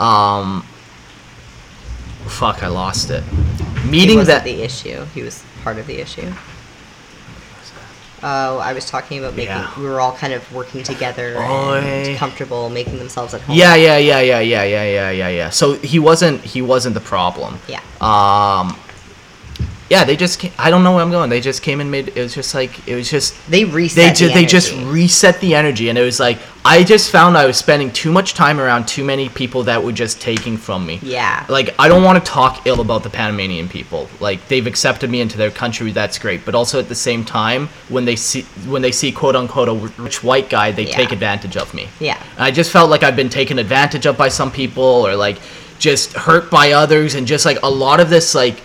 um fuck I lost it. Meeting that the issue. He was part of the issue. Oh, I was talking about making. Yeah. We were all kind of working together Oy. and comfortable, making themselves at home. Yeah, yeah, yeah, yeah, yeah, yeah, yeah, yeah, yeah. So he wasn't he wasn't the problem. Yeah. Um yeah, they just came, I don't know where I'm going. They just came and made it was just like it was just They reset. they the they just reset the energy and it was like I just found I was spending too much time around too many people that were just taking from me. Yeah. Like I don't want to talk ill about the Panamanian people. Like they've accepted me into their country, that's great. But also at the same time, when they see when they see quote unquote a rich white guy, they Yeah. take advantage of me. Yeah. And I just felt like I've been taken advantage of by some people or like just hurt by others and just like a lot of this like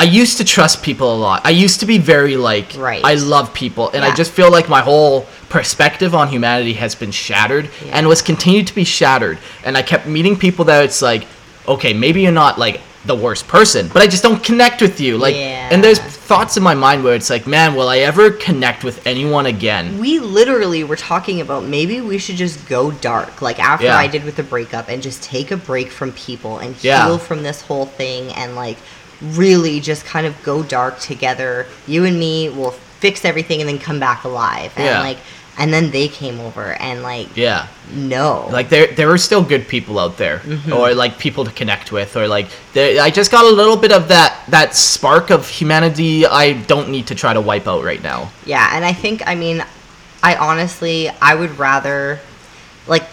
I used to trust people a lot. I used to be very like Right. I love people and I just feel like my whole perspective on humanity has been shattered Yeah. and was continued to be shattered and I kept meeting people that it's like okay, maybe you're not like the worst person, but I just don't connect with you. Like yeah. and there's thoughts in my mind where it's like, man, will I ever connect with anyone again? we literally were talking about maybe we should just go dark like after Yeah. i did with the breakup and just take a break from people and Yeah. heal from this whole thing and like really just kind of go dark together you and me will fix everything and then come back alive and Yeah. like and then they came over and like Yeah. no like there there are still good people out there Mm-hmm. or like people to connect with or like there, i just got a little bit of that that spark of humanity i don't need to try to wipe out right now Yeah, and I think I mean, I honestly I would rather like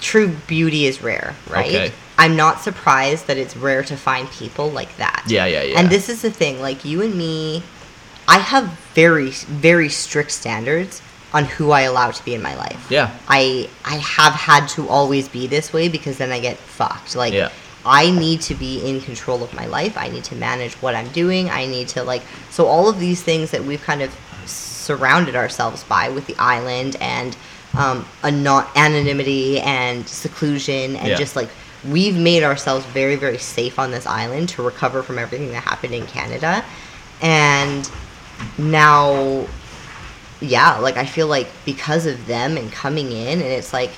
true beauty is rare, right? Okay. I'm not surprised that it's rare to find people like that. Yeah, yeah, yeah. And this is the thing, like you and me, I have very very strict standards on who I allow to be in my life. yeah I I have had to always be this way because then I get fucked. Like Yeah. I need to be in control of my life. I need to manage what I'm doing. I need to like so all of these things that we've kind of surrounded ourselves by with the island and um, a not anonymity and seclusion and Yeah. just like we've made ourselves very very safe on this island to recover from everything that happened in Canada. And now yeah like i feel like because of them and coming in and it's like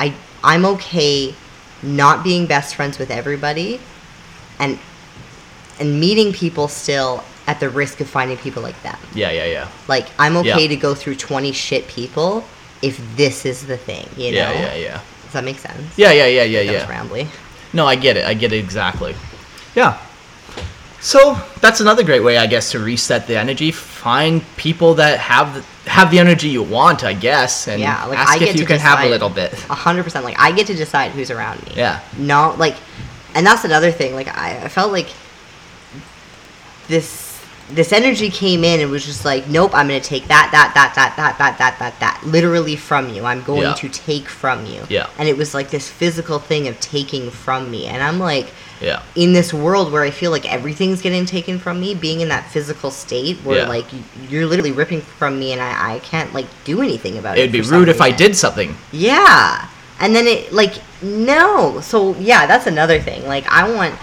i i'm okay not being best friends with everybody and and meeting people still at the risk of finding people like them. Yeah yeah yeah. Like i'm okay Yeah. to go through 20 shit people if this is the thing you know? yeah yeah yeah does that make sense yeah yeah yeah yeah that was yeah rambly no i get it i get it exactly yeah so that's another great way i guess to reset the energy find people that have the, have the energy you want i guess and Yeah, like, ask I if you to can have a little bit A hundred percent. Like I get to decide who's around me. Yeah. Not like, and that's another thing. Like I, I felt like this this energy came in and was just like, nope, I'm gonna take that, that, that, that, that, that, that, that, that, literally from you. I'm going Yeah. to take from you. Yeah. And it was like this physical thing of taking from me, and I'm like, yeah in this world where I feel like everything's getting taken from me, being in that physical state where Yeah. like you're literally ripping from me, and I, I can't like do anything about it. it'd be rude if i did something Yeah. And then it like no. So yeah, that's another thing. Like I want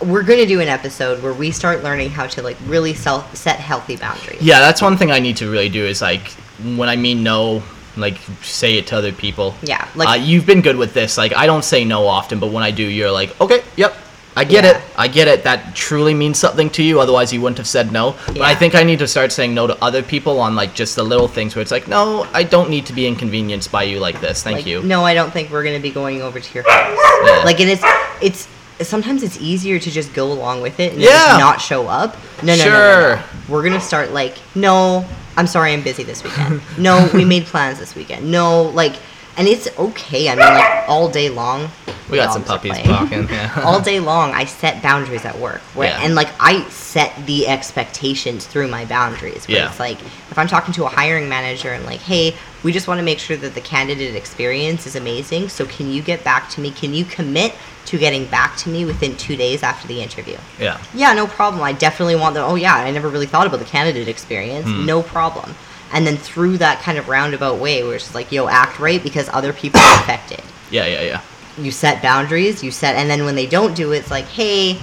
we're going to do an episode where we start learning how to like really self set healthy boundaries. Yeah, that's one thing I need to really do is like when I mean no, like say it to other people. Yeah, like- uh, you've been good with this. Like I don't say no often, but when I do, you're like, okay, yep, I get Yeah. it, I get it. That truly means something to you. Otherwise, you wouldn't have said no. But I think I need to start saying no to other people on like just the little things where it's like, no, I don't need to be inconvenienced by you like this. Thank Like, you. No, I don't think we're going to be going over to your house. Yeah. Like and it's it's sometimes it's easier to just go along with it and Yeah. just not show up. No, no, no, no, Sure. no. We're going to start like, no, I'm sorry I'm busy this weekend. no, we made plans this weekend. No, like and it's okay. I mean like all day long. we got some puppies barking. Yeah. all day long i set boundaries at work where, Yeah. and like i set the expectations through my boundaries where Yeah. it's like if i'm talking to a hiring manager and like hey we just want to make sure that the candidate experience is amazing so can you get back to me can you commit to getting back to me within two days after the interview yeah. yeah no problem i definitely want the oh yeah i never really thought about the candidate experience Hmm. no problem and then through that kind of roundabout way where it's just like yo act right because other people are affected Yeah, yeah, yeah. you set boundaries you set and then when they don't do it it's like hey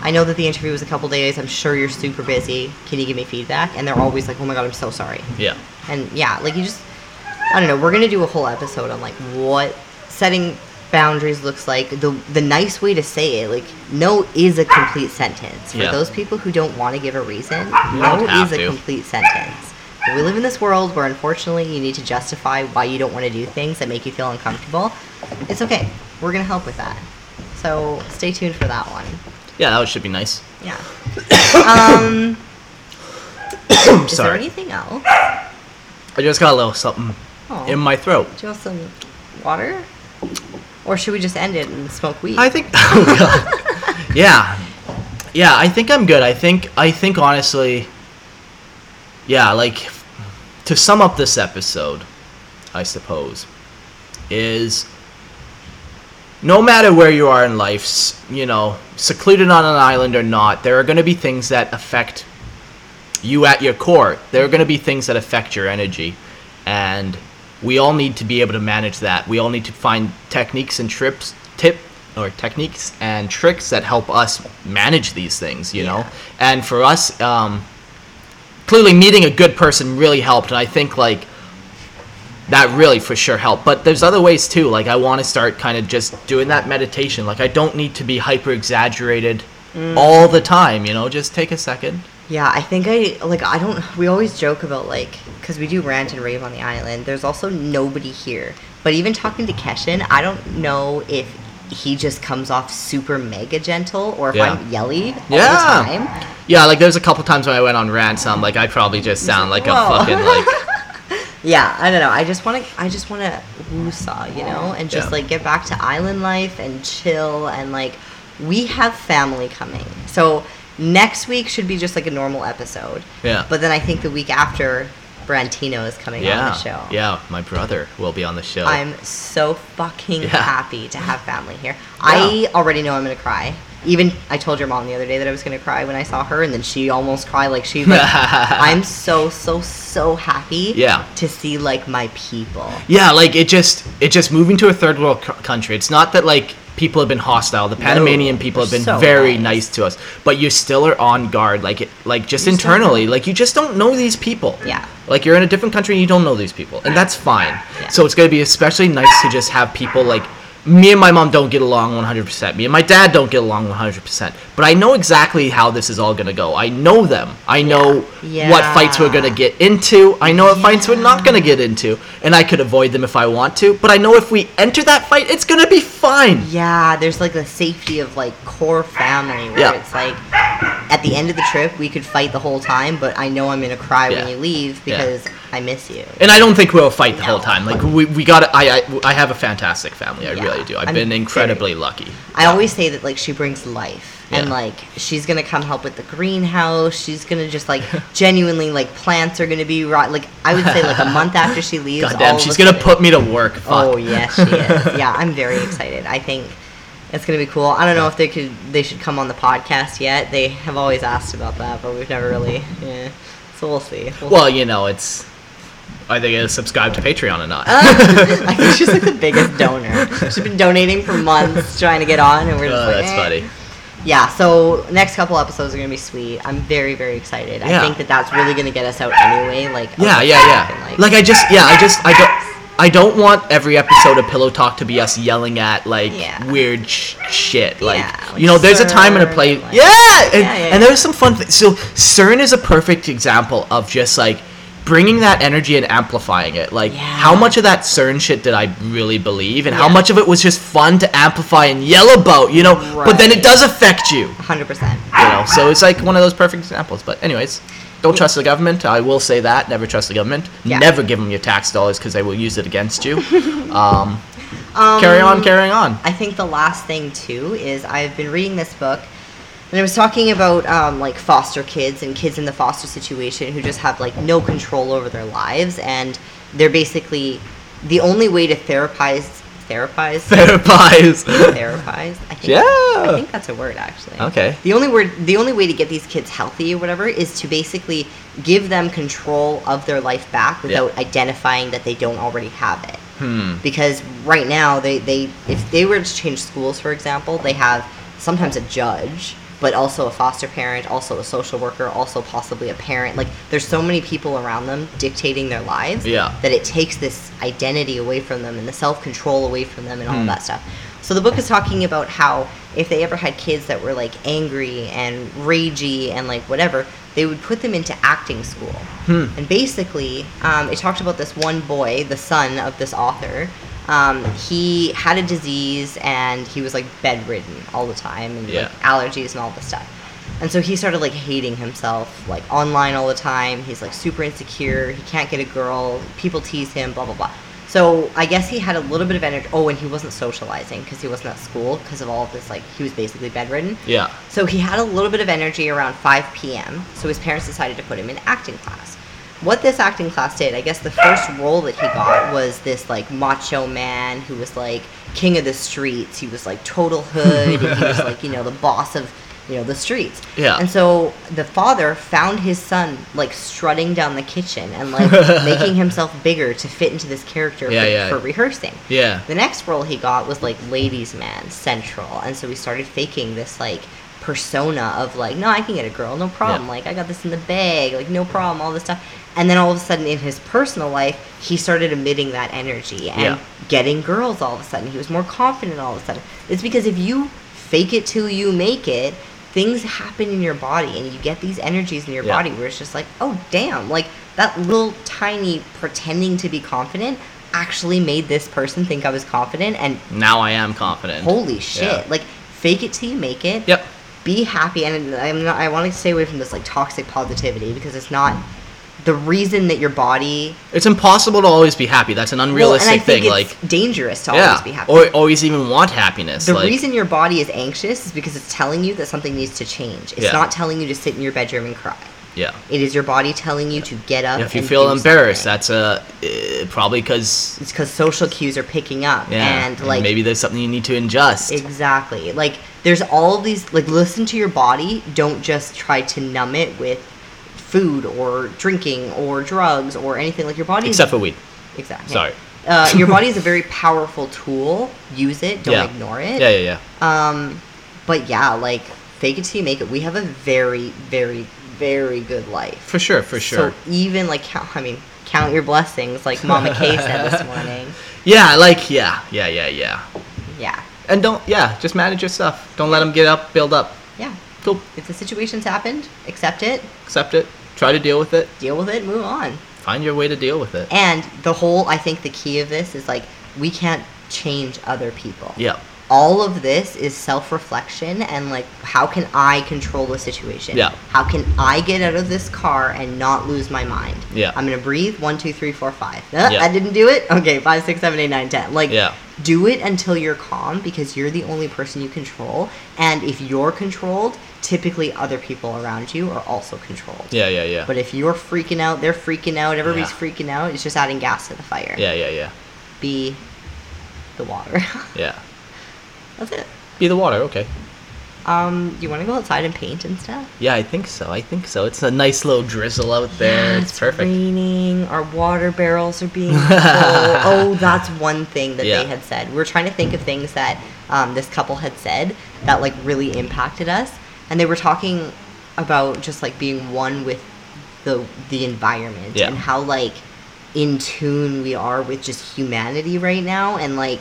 i know that the interview was a couple days i'm sure you're super busy can you give me feedback and they're always like oh my god i'm so sorry Yeah. and yeah like you just i don't know we're gonna do a whole episode on like what setting boundaries looks like the the nice way to say it like no is a complete sentence for Yeah. those people who don't want to give a reason no is a to. complete sentence we live in this world where unfortunately you need to justify why you don't want to do things that make you feel uncomfortable it's okay we're gonna help with that so stay tuned for that one Yeah, that should be nice. Yeah. um, is there Sorry. anything else? I just got a little something Oh. in my throat. Do you want some water? Or should we just end it and smoke weed? I think. Oh god. yeah, yeah. I think I'm good. I think. I think honestly. Yeah, like to sum up this episode, I suppose, is no matter where you are in life, you know, secluded on an island or not, there are going to be things that affect you at your core. There are going to be things that affect your energy, and we all need to be able to manage that. We all need to find techniques and trips, tip or techniques and tricks that help us manage these things. You know, and for us, um, clearly meeting a good person really helped, and I think like that really for sure helped. But there's other ways too. Like I want to start kind of just doing that meditation. Like I don't need to be hyper exaggerated mm. all the time. You know, just take a second. Yeah, I think I like I don't we always joke about like cuz we do rant and rave on the island. There's also nobody here. But even talking to Keshin, I don't know if he just comes off super mega gentle or if Yeah. I'm yelly all Yeah. the time. Yeah, like there's a couple times when I went on rants. I'm like, I probably just sound like a fucking like. Yeah, I don't know. I just want to I just want to woosah, you know, and just Yeah. like get back to island life and chill and like we have family coming. So next week should be just like a normal episode. Yeah. But then I think the week after Brantino is coming on Yeah, the show. yeah. My brother will be on the show. I'm so fucking Yeah. happy to have family here. I already know I'm gonna cry. Even I told your mom the other day that I was gonna cry when I saw her, and then she almost cried. Like she, like, I'm so so so happy. Yeah. To see like my people. Yeah, like it just it just moving to a third world c- country. It's not that like people have been hostile. The Panamanian people have been so very nice. nice to us, but you still are on guard. Like it, like just You internally, like you just don't know these people. Yeah. Like you're in a different country and you don't know these people, and that's fine. Yeah. So it's gonna be especially nice to just have people like. Me and my mom don't get along 100%. Me and my dad don't get along 100%. But I know exactly how this is all going to go. I know them. I know Yeah. what fights we're going to get into. I know what fights we're not going to get into. And I could avoid them if I want to. But I know if we enter that fight, it's going to be fine. Yeah, there's like the safety of like core family where Yeah. it's like at the end of the trip we could fight the whole time, but I know I'm gonna cry when Yeah. you leave Yeah. because I miss you. And I don't think we'll fight the whole time. Like we, we got I, I I have a fantastic family. I Yeah. really do. I've I'm been incredibly lucky. I always say that like she brings life and like she's gonna come help with the greenhouse. She's gonna just like genuinely like plants are gonna be right. Like I would say like a month after she leaves. God all damn, she's gonna sudden- put me to work. Oh, Fuck. Oh yes, she is. Yeah, I'm very excited. I think it's gonna be cool. I don't know if they could they should come on the podcast yet. They have always asked about that, but we've never really. Yeah. So we'll see. We'll Well, you know, it's are they gonna subscribe to Patreon or not? I think she's like the biggest donor. She's been donating for months trying to get on, and we're just Oh, like, that's eh. funny. Yeah, so next couple episodes are gonna be sweet. I'm very, very excited. Yeah. I think that that's really gonna get us out anyway. Like, Yeah, yeah, yeah. and, Like I just, yeah, I just, I don't, I don't want every episode of Pillow Talk to be us yelling at like Yeah. weird sh- shit. Like, Yeah, like you know, there's a time and a place. like- yeah, and, Yeah, yeah, and there's some fun. Th- so CERN is a perfect example of just like bringing that energy and amplifying it. Like, Yeah. how much of that CERN shit did I really believe, and how much of it was just fun to amplify and yell about, you know? But then it does affect you. 100%. you know so it's like one of those perfect examples but anyways don't trust the government i will say that never trust the government Yeah. never give them your tax dollars because they will use it against you um, Um, carry on carrying on I think the last thing too is I've been reading this book, and it was talking about um, like foster kids and kids in the foster situation who just have like no control over their lives, and they're basically the only way to therapize, therapize, therapize therapize. I think, Yeah. I think that's a word actually. Okay. The only word, the only way to get these kids healthy or whatever is to basically give them control of their life back without identifying that they don't already have it. hmm Because right now, they, they if they were to change schools, for example, they have sometimes a judge, but also a foster parent, also a social worker, also possibly a parent. Like there's so many people around them dictating their lives Yeah. that it takes this identity away from them and the self control away from them and all Hmm. that stuff. So the book is talking about how if they ever had kids that were like angry and ragey and like whatever, they would put them into acting school. Hmm. And basically, um, it talked about this one boy, the son of this author, Um, he had a disease and he was like bedridden all the time and Yeah. like allergies and all this stuff. And so he started like hating himself, like online all the time. He's like super insecure. He can't get a girl. People tease him, blah, blah, blah. So I guess he had a little bit of energy. Oh, and he wasn't socializing because he wasn't at school because of all of this. Like, he was basically bedridden. Yeah. So he had a little bit of energy around 5 p.m. So his parents decided to put him in acting class. What this acting class did, I guess the first role that he got was this like macho man who was like king of the streets. He was like total hood. and he was like, you know, the boss of, you know, the streets. Yeah. And so the father found his son like strutting down the kitchen and like making himself bigger to fit into this character Yeah, for, yeah. for rehearsing. Yeah. The next role he got was like ladies man central, and so he started faking this like persona of like, no, I can get a girl, no problem. Yeah. Like I got this in the bag, like no problem, all this stuff. And then all of a sudden in his personal life, he started emitting that energy and Yeah. getting girls all of a sudden. He was more confident all of a sudden. It's because if you fake it till you make it, things happen in your body and you get these energies in your Yeah. body where it's just like, oh damn, like that little tiny pretending to be confident actually made this person think I was confident and Now I am confident. holy shit. Like fake it till you make it. Yep. Be happy and I'm not I want to stay away from this like toxic positivity because it's not the reason that your body It's impossible to always be happy. That's an well, unrealistic and I think thing. it's Like, dangerous to yeah, always be happy. or always even want happiness. the like, reason your body is anxious is because it's telling you that something needs to change. It's Yeah. not telling you to sit in your bedroom and cry. Yeah. It is your body telling you to get up. If you and feel embarrassed, something. that's a uh, probably because it's because social cues are picking up, yeah, and like maybe there's something you need to adjust. Exactly. Like there's all of these like listen to your body. Don't just try to numb it with food or drinking or drugs or anything like your body. Except for weed. exactly. Sorry. Uh, your body is a very powerful tool. Use it. Don't Yeah. ignore it. Yeah, yeah, yeah. Um, but yeah, like fake it till you make it. We have a very, very, very good life. For sure, for sure. So even like count. I mean, count your blessings, like Mama Kay said this morning. yeah, like yeah, yeah, yeah, yeah. Yeah. And don't yeah, just manage your stuff. Don't let them get up, build up. Yeah. Cool. If the situation's happened, accept it, Accept it. Try to deal with it. deal with it, move on. Find your way to deal with it. And the whole, I think the key of this is like, we can't change other people. Yeah. All of this is self reflection and like, how can I control the situation? Yeah. How can I get out of this car and not lose my mind? Yeah. I'm going to breathe. One, two, three, four, five. Uh, Yeah. I didn't do it? Okay. Five, six, seven, eight, nine, ten. Like, Yeah. do it until you're calm because you're the only person you control. And if you're controlled, typically other people around you are also controlled. Yeah, yeah, yeah. But if you're freaking out, they're freaking out, everybody's Yeah. freaking out, it's just adding gas to the fire. yeah, yeah, yeah. Be the water. Yeah. That's it. Be the water, okay. Um, you want to go outside and paint and stuff? Yeah, I think so. I think so. It's a nice little drizzle out there. Yeah, it's, perfect. raining. Our water barrels are being full. oh, that's one thing that Yeah. they had said. We are trying to think of things that um, this couple had said that like really impacted us, and they were talking about just like being one with the the environment Yeah. and how like in tune we are with just humanity right now, and like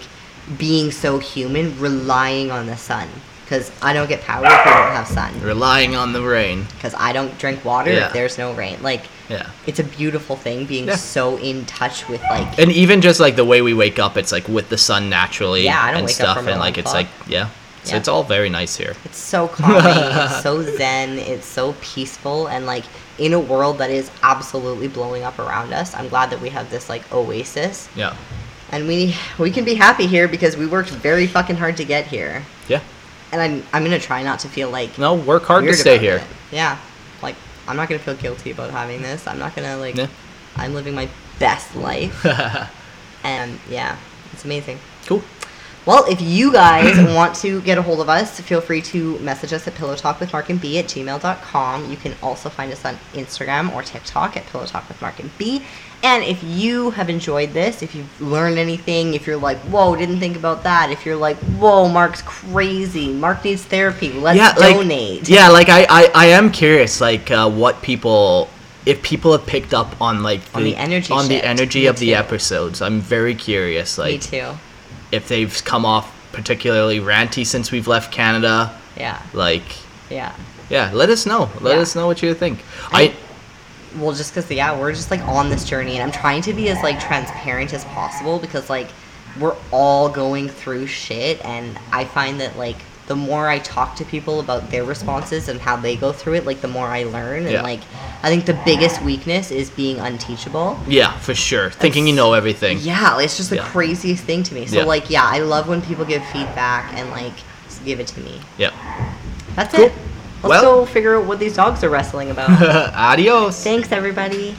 being so human, relying on the sun. Because I don't get power if we don't have sun. Relying on the rain. Because I don't drink water Yeah. if there's no rain. Like, Yeah. it's a beautiful thing being Yeah. so in touch with like And even just like the way we wake up, it's like with the sun naturally Yeah, I don't and wake up stuff, from and like it's clock. like yeah, so Yeah. it's all very nice here. it's so calming it's so zen it's so peaceful and like in a world that is absolutely blowing up around us i'm glad that we have this like oasis Yeah, and we we can be happy here because we worked very fucking hard to get here yeah. and i'm, I'm gonna try not to feel like No, work hard to stay here. it. yeah like i'm not gonna feel guilty about having this i'm not gonna like Yeah. i'm living my best life and yeah it's amazing cool. Well, if you guys want to get a hold of us, feel free to message us at Pillow Talk with Mark and B at gmail.com. You can also find us on Instagram or TikTok at Pillow Talk with Mark and B. And if you have enjoyed this, if you've learned anything, if you're like, whoa, didn't think about that, if you're like, whoa, Mark's crazy, Mark needs therapy, let's yeah, like, donate. Yeah, like I, I, I am curious, like uh, what people, if people have picked up on like On the energy on the energy Me of the episodes. I'm very curious, Like Me too. If they've come off particularly ranty since we've left Canada. Yeah, Like, yeah. yeah, let us know. Let Yeah. us know what you think. I- I, well just because yeah we're just like on this journey and i'm trying to be as like transparent as possible because like we're all going through shit and I find that like the more I talk to people about their responses and how they go through it, like the more I learn and Yeah. like I think the biggest weakness is being unteachable. Yeah, for sure. Thinking you know everything. Yeah, it's just the Yeah. craziest thing to me. So Yeah. like yeah, I love when people give feedback and like give it to me. Yeah. That's Cool. it. Let's Well- go figure out what these dogs are wrestling about. Adios. Thanks everybody.